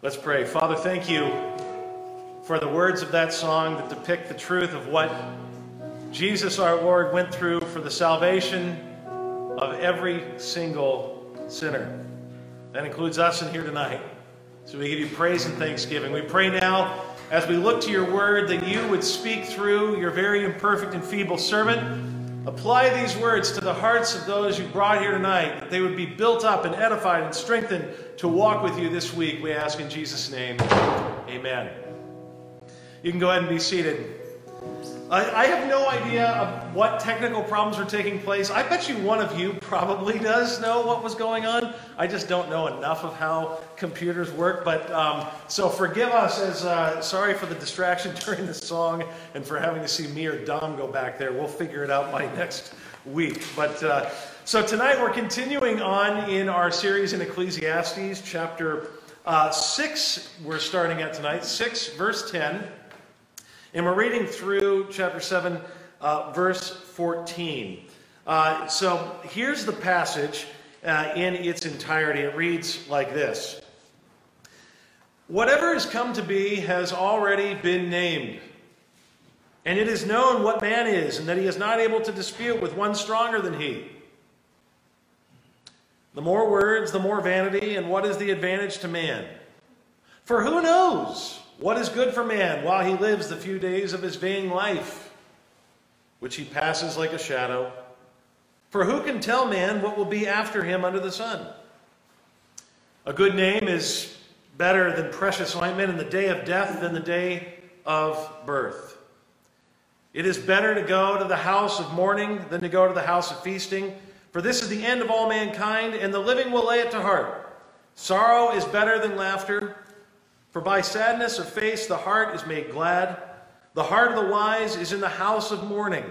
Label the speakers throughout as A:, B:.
A: Let's pray. Father, thank you for the words of that song that depict the truth of what Jesus our Lord went through for the salvation of every single sinner. That includes us in here tonight. So we give you praise and thanksgiving. We pray now as we look to your word that you would speak through your very imperfect and feeble servant. Apply these words to the hearts of those you brought here tonight, that they would be built up and edified and strengthened to walk with you this week. We ask in Jesus' name. Amen. You can go ahead and be seated. I, I have no idea of what technical problems were taking place. I bet you one of you probably does know what was going on. I just don't know enough of how computers work. But um, so forgive us as uh, sorry for the distraction during the song and for having to see me or Dom go back there. We'll figure it out by next week. But uh, so tonight we're continuing on in our series in Ecclesiastes, chapter uh, 6. We're starting at tonight, 6, verse 10. And we're reading through chapter 7, uh, verse 14. Uh, so here's the passage uh, in its entirety. It reads like this Whatever has come to be has already been named. And it is known what man is, and that he is not able to dispute with one stronger than he. The more words, the more vanity, and what is the advantage to man? For who knows? What is good for man while he lives the few days of his vain life, which he passes like a shadow? For who can tell man what will be after him under the sun? A good name is better than precious ointment in the day of death than the day of birth. It is better to go to the house of mourning than to go to the house of feasting, for this is the end of all mankind, and the living will lay it to heart. Sorrow is better than laughter for by sadness of face the heart is made glad. The heart of the wise is in the house of mourning,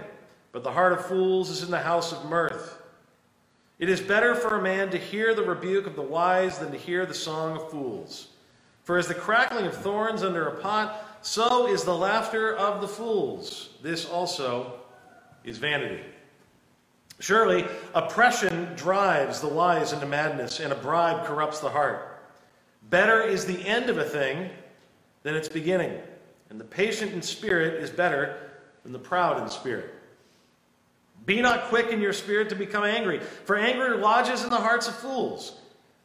A: but the heart of fools is in the house of mirth. It is better for a man to hear the rebuke of the wise than to hear the song of fools. For as the crackling of thorns under a pot, so is the laughter of the fools. This also is vanity. Surely, oppression drives the wise into madness, and a bribe corrupts the heart. Better is the end of a thing than its beginning, and the patient in spirit is better than the proud in spirit. Be not quick in your spirit to become angry, for anger lodges in the hearts of fools.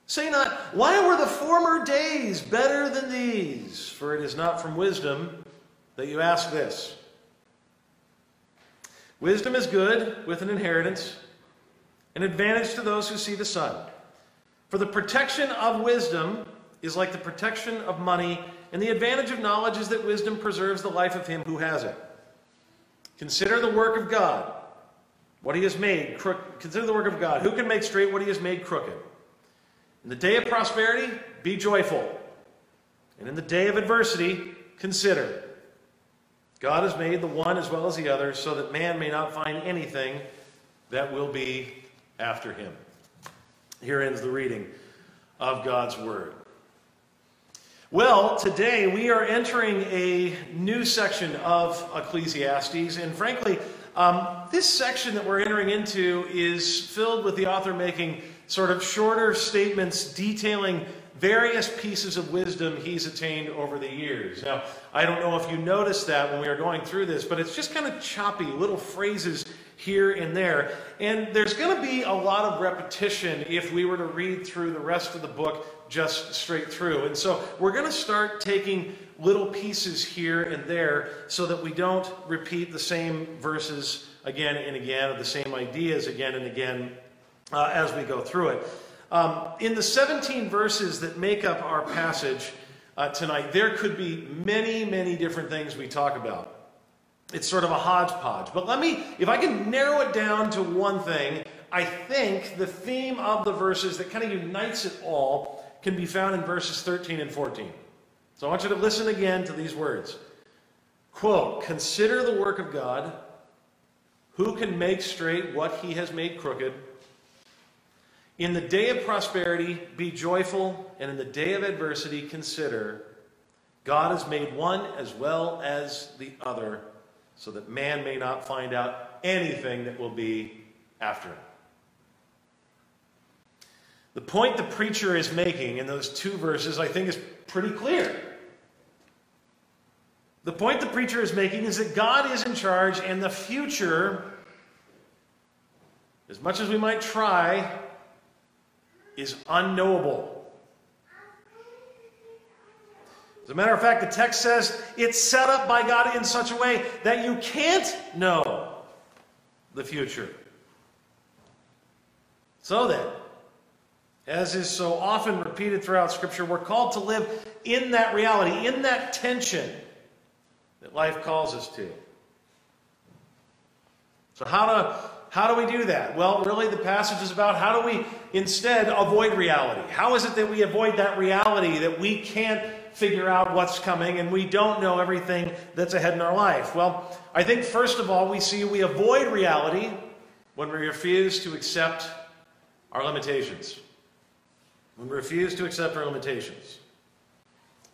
A: Say not, Why were the former days better than these? For it is not from wisdom that you ask this. Wisdom is good with an inheritance, an advantage to those who see the sun. For the protection of wisdom is like the protection of money, and the advantage of knowledge is that wisdom preserves the life of him who has it. Consider the work of God, what he has made. Consider the work of God. Who can make straight what he has made crooked? In the day of prosperity, be joyful. And in the day of adversity, consider. God has made the one as well as the other so that man may not find anything that will be after him. Here ends the reading of God's word. Well, today we are entering a new section of Ecclesiastes, and frankly, um, this section that we're entering into is filled with the author making sort of shorter statements detailing various pieces of wisdom he's attained over the years. Now, I don't know if you noticed that when we were going through this, but it's just kind of choppy, little phrases here and there. And there's going to be a lot of repetition if we were to read through the rest of the book just straight through. And so we're going to start taking little pieces here and there so that we don't repeat the same verses again and again, or the same ideas again and again uh, as we go through it. Um, in the 17 verses that make up our passage uh, tonight, there could be many, many different things we talk about. It's sort of a hodgepodge. But let me, if I can narrow it down to one thing, I think the theme of the verses that kind of unites it all can be found in verses 13 and 14. So I want you to listen again to these words. Quote, consider the work of God. Who can make straight what he has made crooked? In the day of prosperity, be joyful, and in the day of adversity, consider God has made one as well as the other, so that man may not find out anything that will be after him. The point the preacher is making in those two verses, I think, is pretty clear. The point the preacher is making is that God is in charge, and the future, as much as we might try, is unknowable. As a matter of fact, the text says it's set up by God in such a way that you can't know the future. So then, as is so often repeated throughout Scripture, we're called to live in that reality, in that tension that life calls us to. So, how do, how do we do that? Well, really, the passage is about how do we instead avoid reality? How is it that we avoid that reality that we can't figure out what's coming and we don't know everything that's ahead in our life? Well, I think first of all, we see we avoid reality when we refuse to accept our limitations. When we refuse to accept our limitations.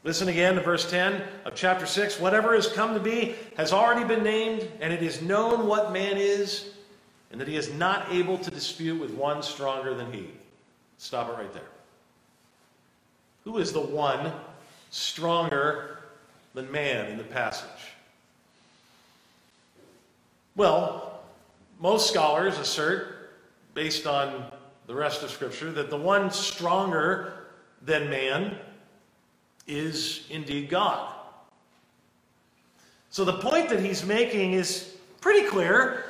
A: Listen again to verse 10 of chapter 6. Whatever has come to be has already been named, and it is known what man is, and that he is not able to dispute with one stronger than he. Stop it right there. Who is the one stronger than man in the passage? Well, most scholars assert, based on the rest of Scripture, that the one stronger than man is indeed God. So the point that he's making is pretty clear.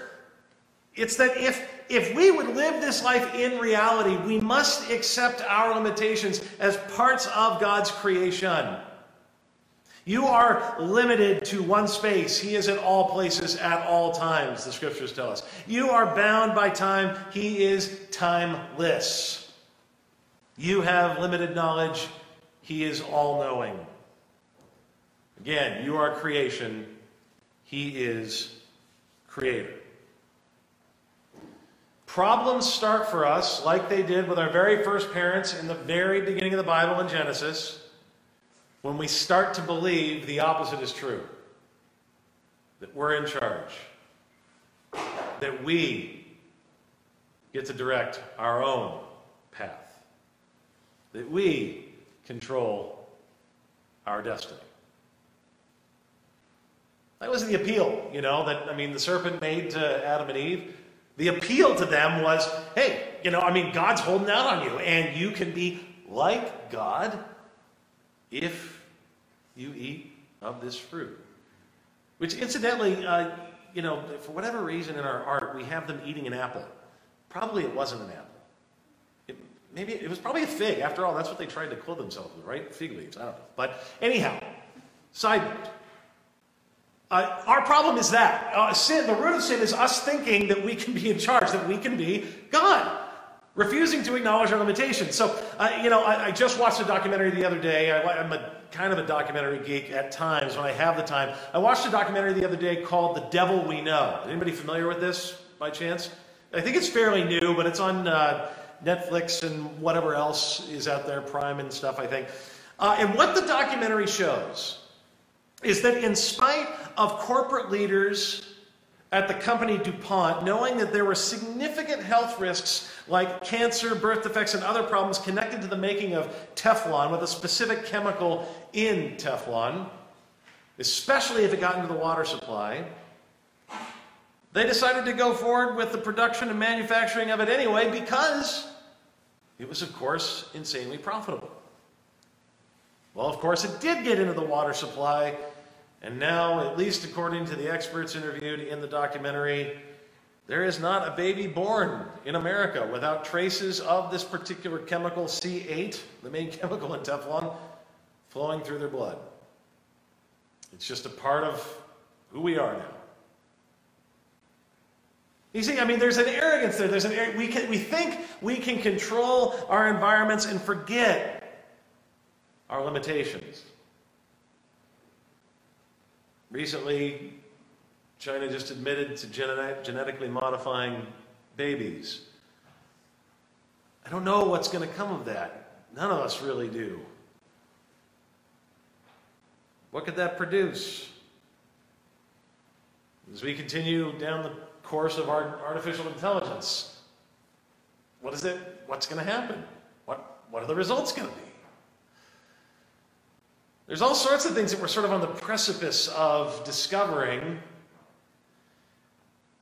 A: It's that if, if we would live this life in reality, we must accept our limitations as parts of God's creation. You are limited to one space. He is in all places at all times, the scriptures tell us. You are bound by time. He is timeless. You have limited knowledge. He is all knowing. Again, you are creation. He is creator. Problems start for us like they did with our very first parents in the very beginning of the Bible in Genesis when we start to believe the opposite is true that we're in charge, that we get to direct our own path, that we control our destiny. That was the appeal, you know, that, I mean, the serpent made to Adam and Eve. The appeal to them was hey, you know, I mean, God's holding out on you, and you can be like God if you eat of this fruit. Which, incidentally, uh, you know, for whatever reason in our art, we have them eating an apple. Probably it wasn't an apple. It, maybe it was probably a fig. After all, that's what they tried to clothe themselves with, right? Fig leaves. I don't know. But anyhow, side note. Uh, our problem is that uh, sin. The root of sin is us thinking that we can be in charge, that we can be God refusing to acknowledge our limitations. So, uh, you know, I, I, just watched a documentary the other day. I, am a kind of a documentary geek at times when I have the time. I watched a documentary the other day called "The Devil We Know." Anybody familiar with this by chance? I think it's fairly new, but it's on uh, Netflix and whatever else is out there, Prime and stuff. I think. Uh, and what the documentary shows is that in spite of corporate leaders at the company DuPont, knowing that there were significant health risks like cancer, birth defects, and other problems connected to the making of Teflon with a specific chemical in Teflon, especially if it got into the water supply, they decided to go forward with the production and manufacturing of it anyway because it was, of course, insanely profitable. Well, of course, it did get into the water supply and now, at least according to the experts interviewed in the documentary, there is not a baby born in America without traces of this particular chemical C8, the main chemical in Teflon, flowing through their blood. It's just a part of who we are now. You see, I mean, there's an arrogance there. There's an we can we think we can control our environments and forget our limitations. Recently, China just admitted to genetic, genetically modifying babies. I don't know what's going to come of that. None of us really do. What could that produce? As we continue down the course of our artificial intelligence, what is it? What's going to happen? What, what are the results going to be? There's all sorts of things that we're sort of on the precipice of discovering.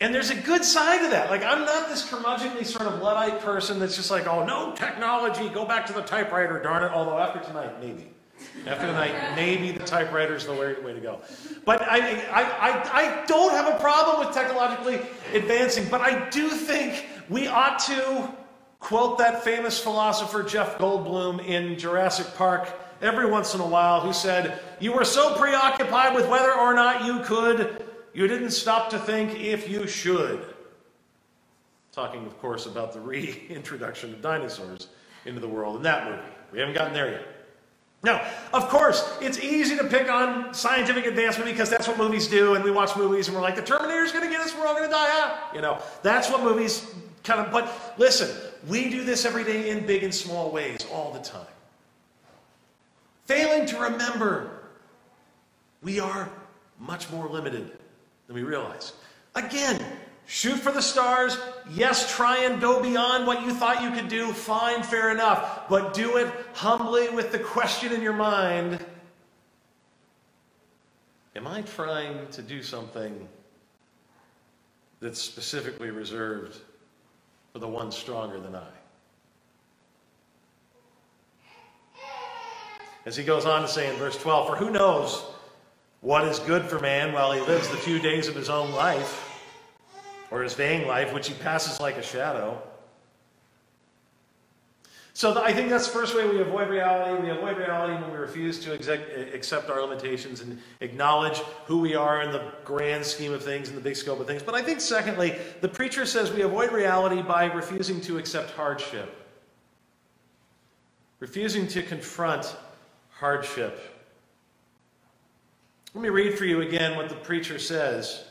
A: And there's a good side to that. Like, I'm not this curmudgeonly sort of Luddite person that's just like, oh, no technology, go back to the typewriter, darn it. Although after tonight, maybe. After tonight, maybe the typewriter is the way, way to go. But I, I, I, I don't have a problem with technologically advancing, but I do think we ought to quote that famous philosopher Jeff Goldblum in Jurassic Park every once in a while who said, You were so preoccupied with whether or not you could, you didn't stop to think if you should. Talking, of course, about the reintroduction of dinosaurs into the world in that movie. We haven't gotten there yet. Now, of course, it's easy to pick on scientific advancement because that's what movies do, and we watch movies and we're like, the Terminator's gonna get us, we're all gonna die out. You know, that's what movies kind of, but listen, we do this every day in big and small ways all the time. Failing to remember, we are much more limited than we realize. Again, shoot for the stars. Yes, try and go beyond what you thought you could do. Fine, fair enough. But do it humbly with the question in your mind Am I trying to do something that's specifically reserved for the one stronger than I? As he goes on to say in verse 12, For who knows what is good for man while he lives the few days of his own life, or his vain life, which he passes like a shadow? So I think that's the first way we avoid reality. We avoid reality when we refuse to accept our limitations and acknowledge who we are in the grand scheme of things, in the big scope of things. But I think, secondly, the preacher says we avoid reality by refusing to accept hardship, refusing to confront hardship. Let me read for you again what the preacher says.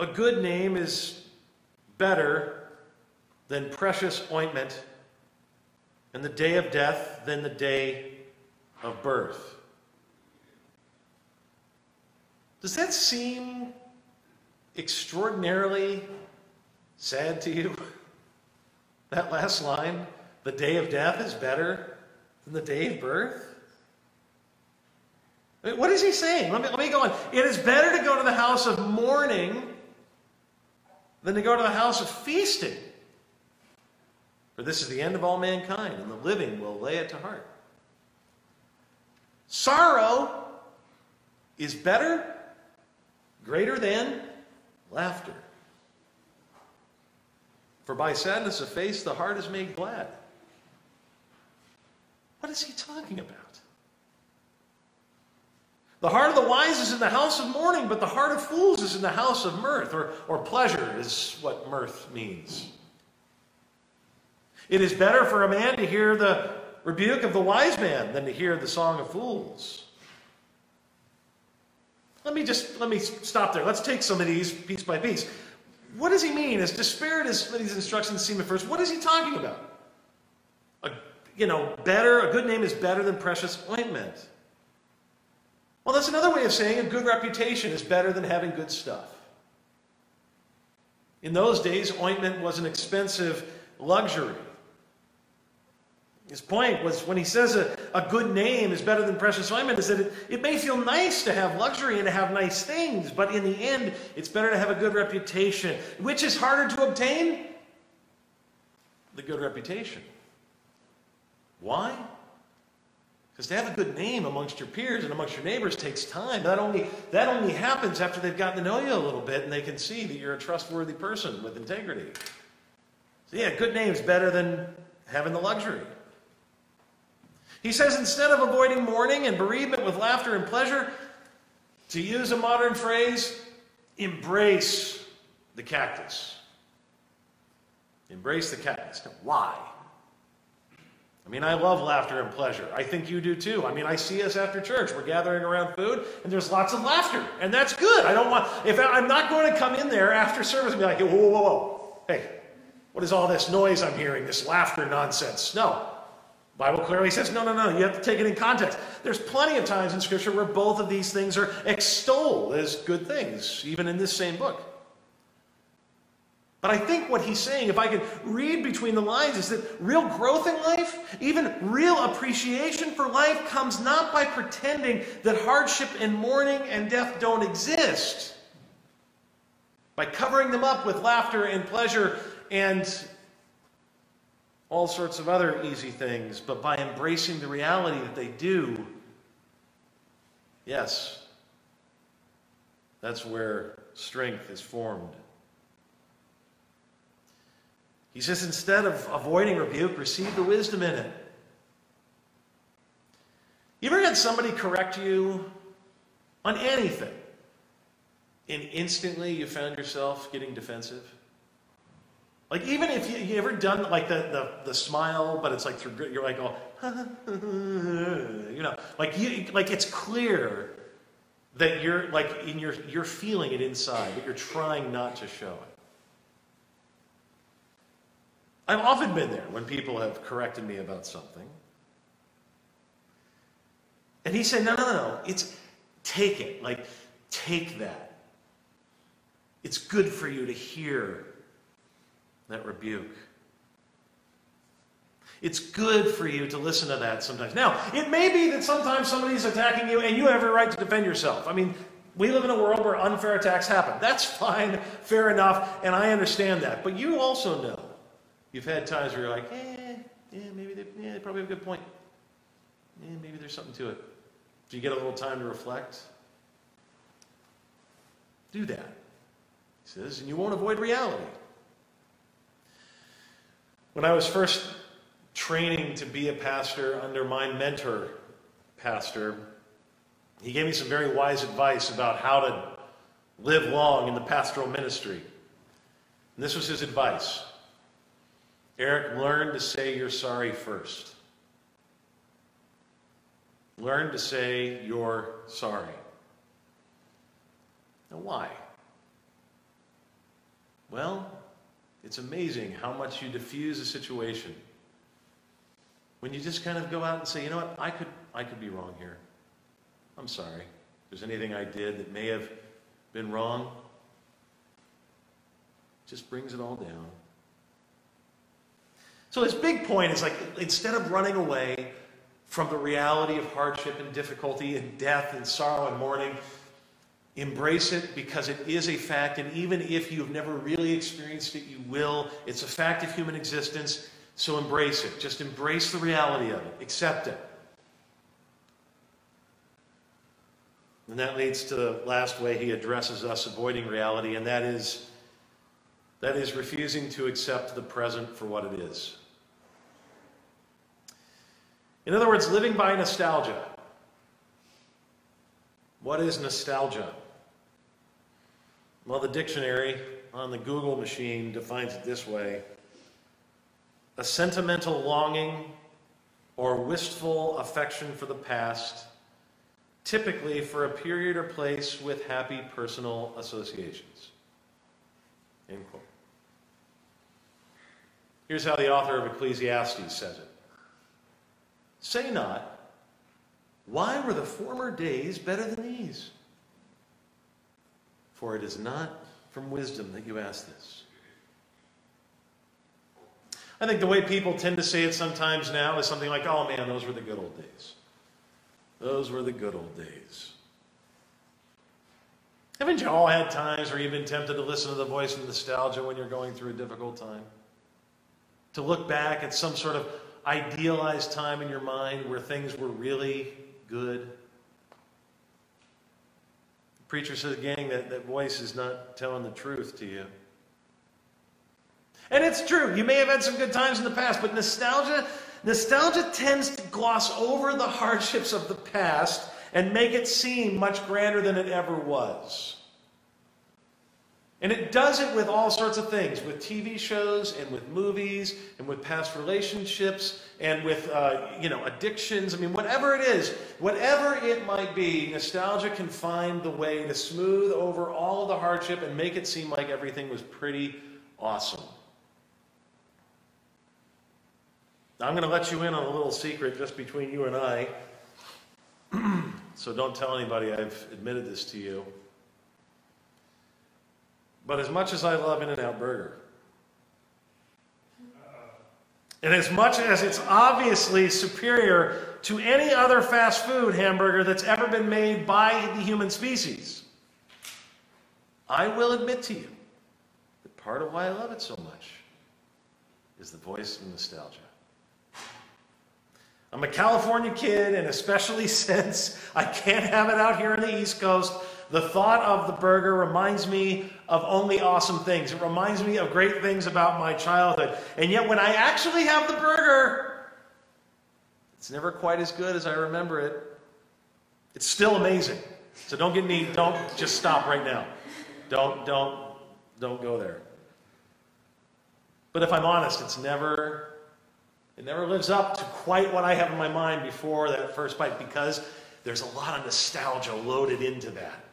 A: A good name is better than precious ointment, and the day of death than the day of birth. Does that seem extraordinarily sad to you? That last line, the day of death is better than the day of birth? What is he saying? Let me, let me go on. It is better to go to the house of mourning than to go to the house of feasting. For this is the end of all mankind, and the living will lay it to heart. Sorrow is better, greater than laughter. For by sadness of face the heart is made glad. What is he talking about? The heart of the wise is in the house of mourning, but the heart of fools is in the house of mirth, or, or pleasure is what mirth means. It is better for a man to hear the rebuke of the wise man than to hear the song of fools. Let me just let me stop there. Let's take some of these piece by piece. What does he mean? As disparate as these instructions seem at first, what is he talking about? A you know, better, a good name is better than precious ointment. Well, that's another way of saying a good reputation is better than having good stuff. In those days, ointment was an expensive luxury. His point was when he says a, a good name is better than precious ointment, is that it, it may feel nice to have luxury and to have nice things, but in the end, it's better to have a good reputation. Which is harder to obtain? The good reputation. Why? Because to have a good name amongst your peers and amongst your neighbors takes time. That only, that only happens after they've gotten to know you a little bit and they can see that you're a trustworthy person with integrity. So, yeah, good name's better than having the luxury. He says instead of avoiding mourning and bereavement with laughter and pleasure, to use a modern phrase, embrace the cactus. Embrace the cactus. Why? I mean, I love laughter and pleasure. I think you do too. I mean, I see us after church. We're gathering around food, and there's lots of laughter, and that's good. I don't want, if I, I'm not going to come in there after service and be like, whoa, whoa, whoa. Hey, what is all this noise I'm hearing, this laughter nonsense? No. Bible clearly says, no, no, no, you have to take it in context. There's plenty of times in Scripture where both of these things are extolled as good things, even in this same book. But I think what he's saying, if I can read between the lines, is that real growth in life, even real appreciation for life, comes not by pretending that hardship and mourning and death don't exist, by covering them up with laughter and pleasure and all sorts of other easy things, but by embracing the reality that they do. Yes, that's where strength is formed. He says, instead of avoiding rebuke, receive the wisdom in it. You ever had somebody correct you on anything, and instantly you found yourself getting defensive? Like even if you, you ever done like the, the, the smile, but it's like through you're like oh, you know, like you like it's clear that you're like in your you're feeling it inside, but you're trying not to show it. I've often been there when people have corrected me about something. And he said, no, no, no, it's take it. Like, take that. It's good for you to hear that rebuke. It's good for you to listen to that sometimes. Now, it may be that sometimes somebody's attacking you and you have a right to defend yourself. I mean, we live in a world where unfair attacks happen. That's fine, fair enough, and I understand that. But you also know You've had times where you're like, eh, yeah, maybe they, yeah, they probably have a good point. Yeah, maybe there's something to it. Do you get a little time to reflect? Do that. He says, and you won't avoid reality. When I was first training to be a pastor under my mentor, pastor, he gave me some very wise advice about how to live long in the pastoral ministry. And this was his advice. Erick, learn to say you're sorry first. Learn to say you're sorry. Now, why? Well, it's amazing how much you diffuse a situation when you just kind of go out and say, you know what, I could, I could be wrong here. I'm sorry. If there's anything I did that may have been wrong, just brings it all down. So his big point is like instead of running away from the reality of hardship and difficulty and death and sorrow and mourning, embrace it because it is a fact. And even if you've never really experienced it, you will. It's a fact of human existence. So embrace it. Just embrace the reality of it. Accept it. And that leads to the last way he addresses us avoiding reality, and that is that is refusing to accept the present for what it is. In other words, living by nostalgia. What is nostalgia? Well, the dictionary on the Google machine defines it this way a sentimental longing or wistful affection for the past, typically for a period or place with happy personal associations. End quote. Here's how the author of Ecclesiastes says it Say not, Why were the former days better than these? For it is not from wisdom that you ask this. I think the way people tend to say it sometimes now is something like, oh man, those were the good old days. Those were the good old days. Haven't you all had times where you've been tempted to listen to the voice of nostalgia when you're going through a difficult time? To look back at some sort of idealized time in your mind where things were really good? The preacher says, gang, that, that voice is not telling the truth to you. And it's true. You may have had some good times in the past, but nostalgia, nostalgia tends to gloss over the hardships of the past and make it seem much grander than it ever was. And it does it with all sorts of things, with TV shows and with movies and with past relationships and with, uh, you know, addictions. I mean, whatever it is, whatever it might be, nostalgia can find the way to smooth over all the hardship and make it seem like everything was pretty awesome. Now, I'm going to let you in on a little secret just between you and I. so don't tell anybody I've admitted this to you. But as much as I love In N Out Burger, and as much as it's obviously superior to any other fast food hamburger that's ever been made by the human species, I will admit to you that part of why I love it so much is the voice of nostalgia. I'm a California kid, and especially since I can't have it out here on the East Coast, the thought of the burger reminds me of only awesome things. It reminds me of great things about my childhood. And yet, when I actually have the burger, it's never quite as good as I remember it. It's still amazing. So don't get me, don't just stop right now. Don't, don't, don't go there. But if I'm honest, it's never, it never lives up to quite what I have in my mind before that first bite because there's a lot of nostalgia loaded into that.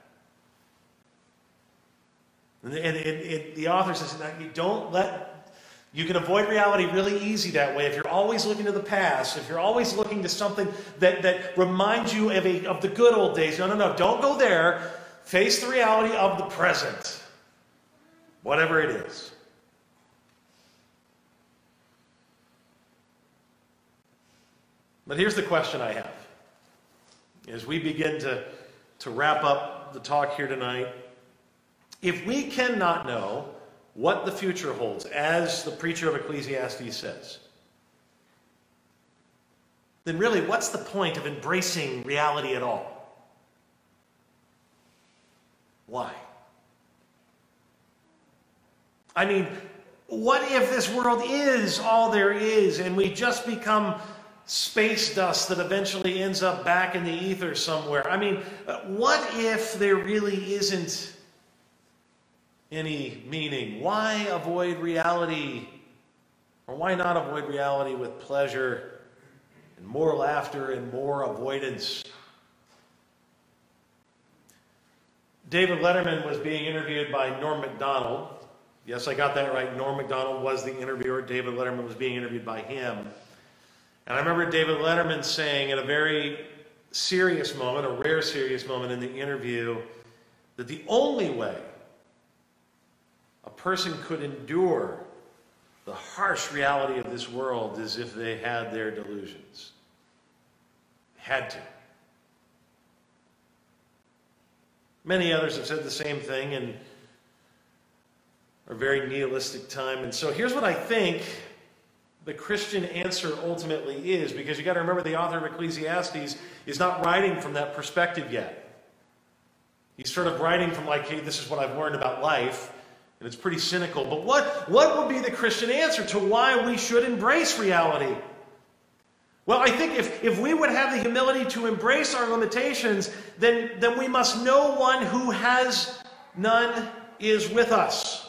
A: And, and, the author says, don't let you can avoid reality really easy that way if you're always looking to the past, if you're always looking to something that, that reminds you of, a, of the good old days. No, no, no, don't go there. Face the reality of the present, whatever it is. But here's the question I have. As we begin to, to wrap up the talk here tonight, if we cannot know what the future holds, as the preacher of Ecclesiastes says, then really, what's the point of embracing reality at all? Why? I mean, what if this world is all there is and we just become space dust that eventually ends up back in the ether somewhere? I mean, uh, what if there really isn't any meaning? Why avoid reality? Or why not avoid reality with pleasure and more laughter and more avoidance? David Letterman was being interviewed by Norm MacDonald. Yes, I got that right. Norm MacDonald was the interviewer. David Letterman was being interviewed by him. And I remember David Letterman saying at a very serious moment, a rare serious moment in the interview, that the only way a person could endure the harsh reality of this world as if they had their delusions. Had to. Many others have said the same thing in a very nihilistic time. And so here's what I think the Christian answer ultimately is, because you got to remember the author of Ecclesiastes is not writing from that perspective yet. He's sort of writing from like, hey, this is what I've learned about life, and it's pretty cynical. But what, what would be the Christian answer to why we should embrace reality? Well, I think if, if we would have the humility to embrace our limitations, then, then we must know one who has none is with us.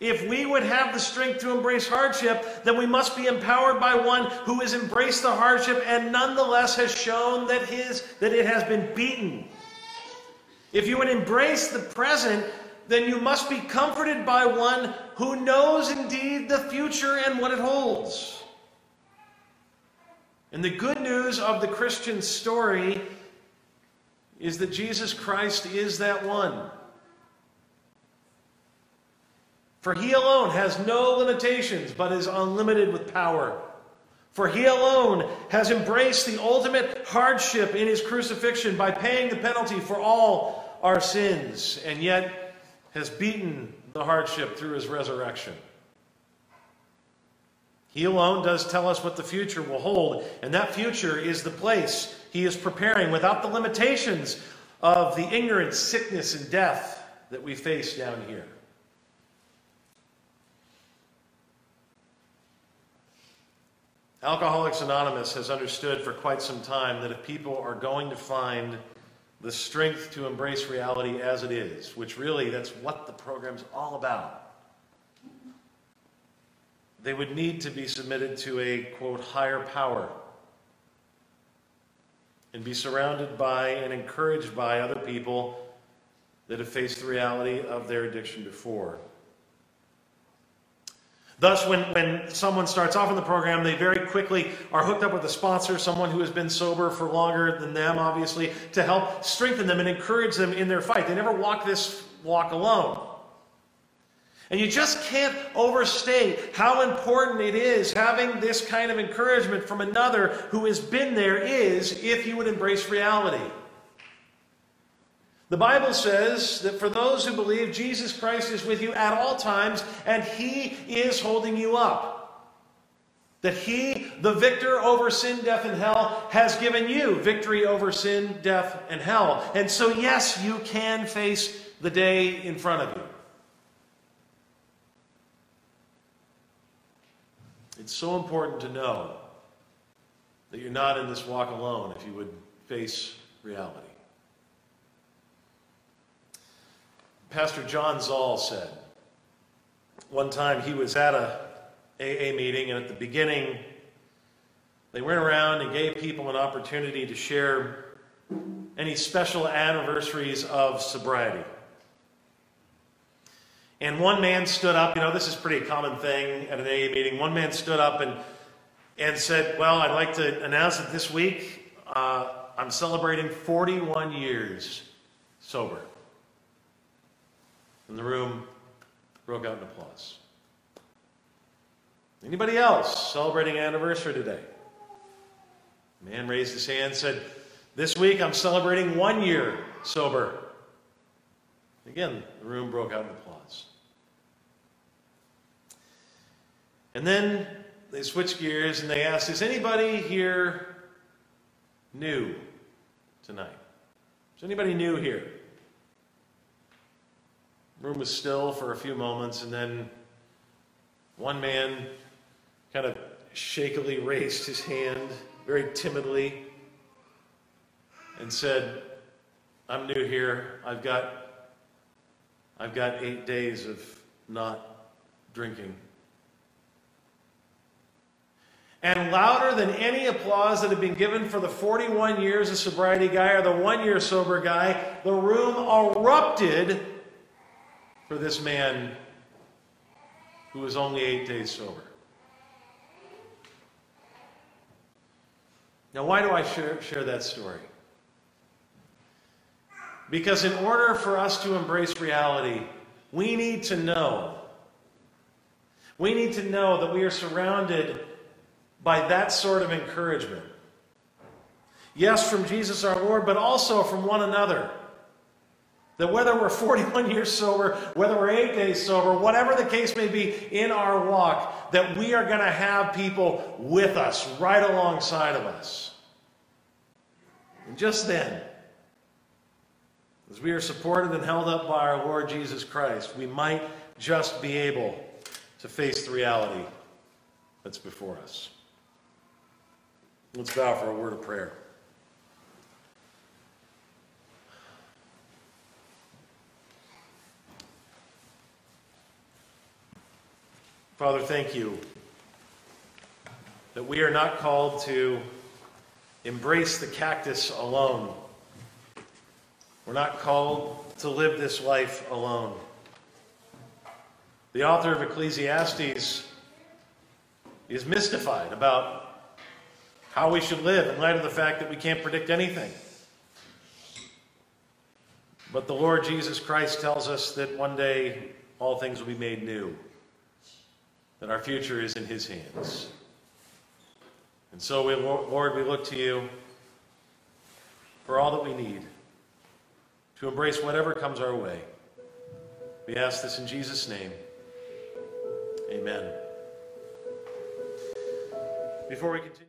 A: If we would have the strength to embrace hardship, then we must be empowered by one who has embraced the hardship and nonetheless has shown that, his, that it has been beaten. If you would embrace the present, then you must be comforted by one who knows indeed the future and what it holds. And the good news of the Christian story is that Jesus Christ is that one. For he alone has no limitations, but is unlimited with power. For he alone has embraced the ultimate hardship in his crucifixion by paying the penalty for all our sins, and yet has beaten the hardship through his resurrection. He alone does tell us what the future will hold, and that future is the place he is preparing without the limitations of the ignorance, sickness, and death that we face down here. Alcoholics Anonymous has understood for quite some time that if people are going to find the strength to embrace reality as it is, which really that's what the program's all about, they would need to be submitted to a, quote, higher power and be surrounded by and encouraged by other people that have faced the reality of their addiction before. Thus, when, when someone starts off in the program, they very quickly are hooked up with a sponsor, someone who has been sober for longer than them, obviously, to help strengthen them and encourage them in their fight. They never walk this walk alone. And you just can't overstate how important it is having this kind of encouragement from another who has been there is if you would embrace reality. The Bible says that for those who believe, Jesus Christ is with you at all times and he is holding you up. That he, the victor over sin, death, and hell, has given you victory over sin, death, and hell. And so, yes, you can face the day in front of you. It's so important to know that you're not in this walk alone if you would face reality. Pastor John Zoll said one time he was at a AA meeting, and at the beginning, they went around and gave people an opportunity to share any special anniversaries of sobriety. And one man stood up, you know, this is pretty common thing at an AA meeting. One man stood up and, and said, Well, I'd like to announce that this week uh, I'm celebrating 41 years sober. And the room broke out in applause. Anybody else celebrating anniversary today? Man raised his hand and said, This week I'm celebrating one year sober. Again, the room broke out in applause. And then they switched gears and they asked, Is anybody here new tonight? Is anybody new here? Room was still for a few moments, and then one man kind of shakily raised his hand, very timidly, and said, I'm new here. I've got I've got eight days of not drinking. And louder than any applause that had been given for the 41 years of sobriety guy or the one year sober guy, the room erupted for this man who was only eight days sober. Now, why do I share, share that story? Because in order for us to embrace reality, we need to know. We need to know that we are surrounded by that sort of encouragement. Yes, from Jesus our Lord, but also from one another. That whether we're 41 years sober, whether we're eight days sober, whatever the case may be in our walk, that we are going to have people with us, right alongside of us. And just then, as we are supported and held up by our Lord Jesus Christ, we might just be able to face the reality that's before us. Let's bow for a word of prayer. Father, thank you that we are not called to embrace the cactus alone. We're not called to live this life alone. The author of Ecclesiastes is mystified about how we should live in light of the fact that we can't predict anything. But the Lord Jesus Christ tells us that one day all things will be made new, that our future is in His hands. And so, we, Lord, we look to you for all that we need to embrace whatever comes our way. We ask this in Jesus' name. Amen. Before we continue,